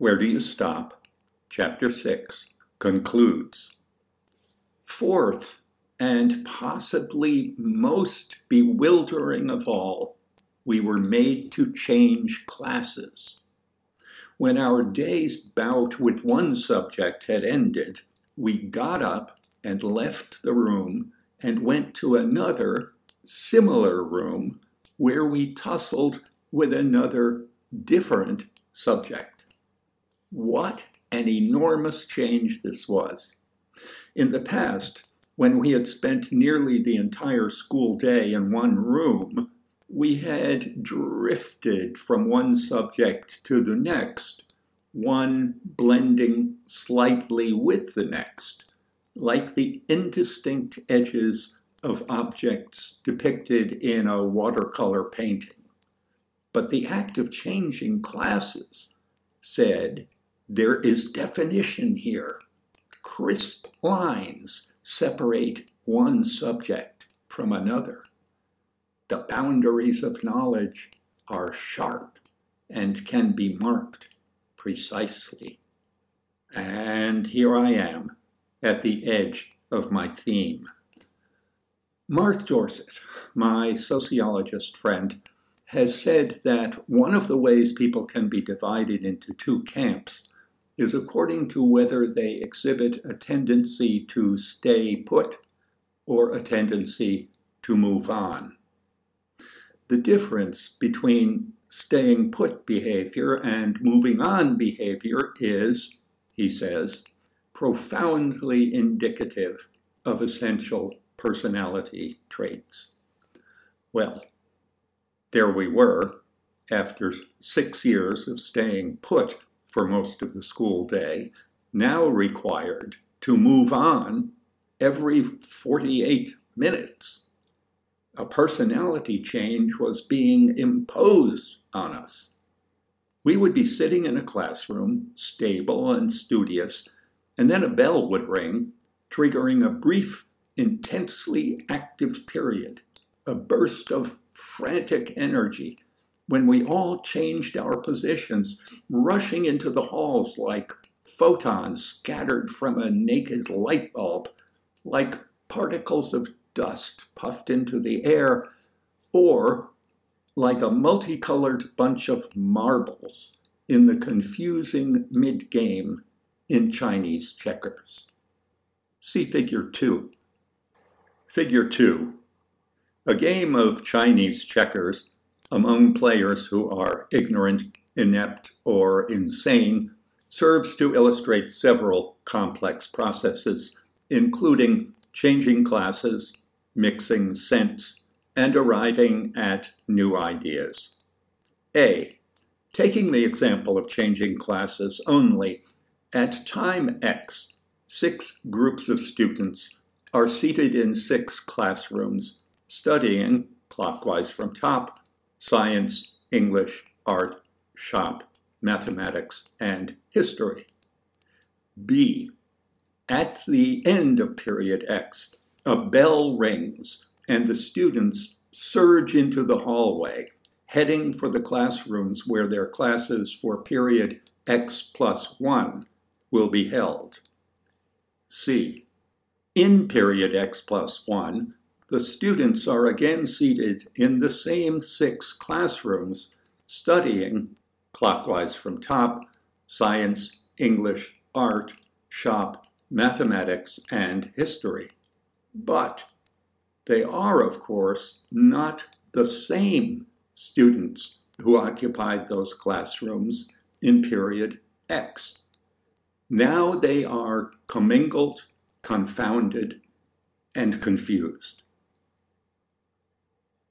Where Do You Stop? Chapter 6 concludes. Fourth, and possibly most bewildering of all, we were made to change classes. When our day's bout with one subject had ended, we got up and left the room and went to another, similar room where we tussled with another, different subject. What an enormous change this was. In the past, when we had spent nearly the entire school day in one room, we had drifted from one subject to the next, one blending slightly with the next, like the indistinct edges of objects depicted in a watercolor painting. But the act of changing classes said, there is definition here. Crisp lines separate one subject from another. The boundaries of knowledge are sharp and can be marked precisely. And here I am at the edge of my theme. Mark Dorset, my sociologist friend, has said that one of the ways people can be divided into two camps is according to whether they exhibit a tendency to stay put or a tendency to move on. The difference between staying put behavior and moving on behavior is, he says, profoundly indicative of essential personality traits. Well, there we were, after six years of staying put for most of the school day, now required to move on every 48 minutes. A personality change was being imposed on us. We would be sitting in a classroom, stable and studious, and then a bell would ring, triggering a brief, intensely active period, a burst of frantic energy when we all changed our positions, rushing into the halls like photons scattered from a naked light bulb, like particles of dust puffed into the air, or like a multicolored bunch of marbles in the confusing mid game in Chinese checkers. See Figure 2. Figure 2. A game of Chinese checkers among players who are ignorant, inept, or insane serves to illustrate several complex processes, including changing classes, mixing scents, and arriving at new ideas. A. Taking the example of changing classes only, at time x, six groups of students are seated in six classrooms, studying, clockwise from top, science, English, art, shop, mathematics, and history. B. At the end of period X, a bell rings and the students surge into the hallway, heading for the classrooms where their classes for period X plus 1 will be held. C. In period X plus 1, the students are again seated in the same six classrooms studying, clockwise from top, science, English, art, shop, mathematics, and history. But they are, of course, not the same students who occupied those classrooms in period X. Now they are commingled, confounded, and confused.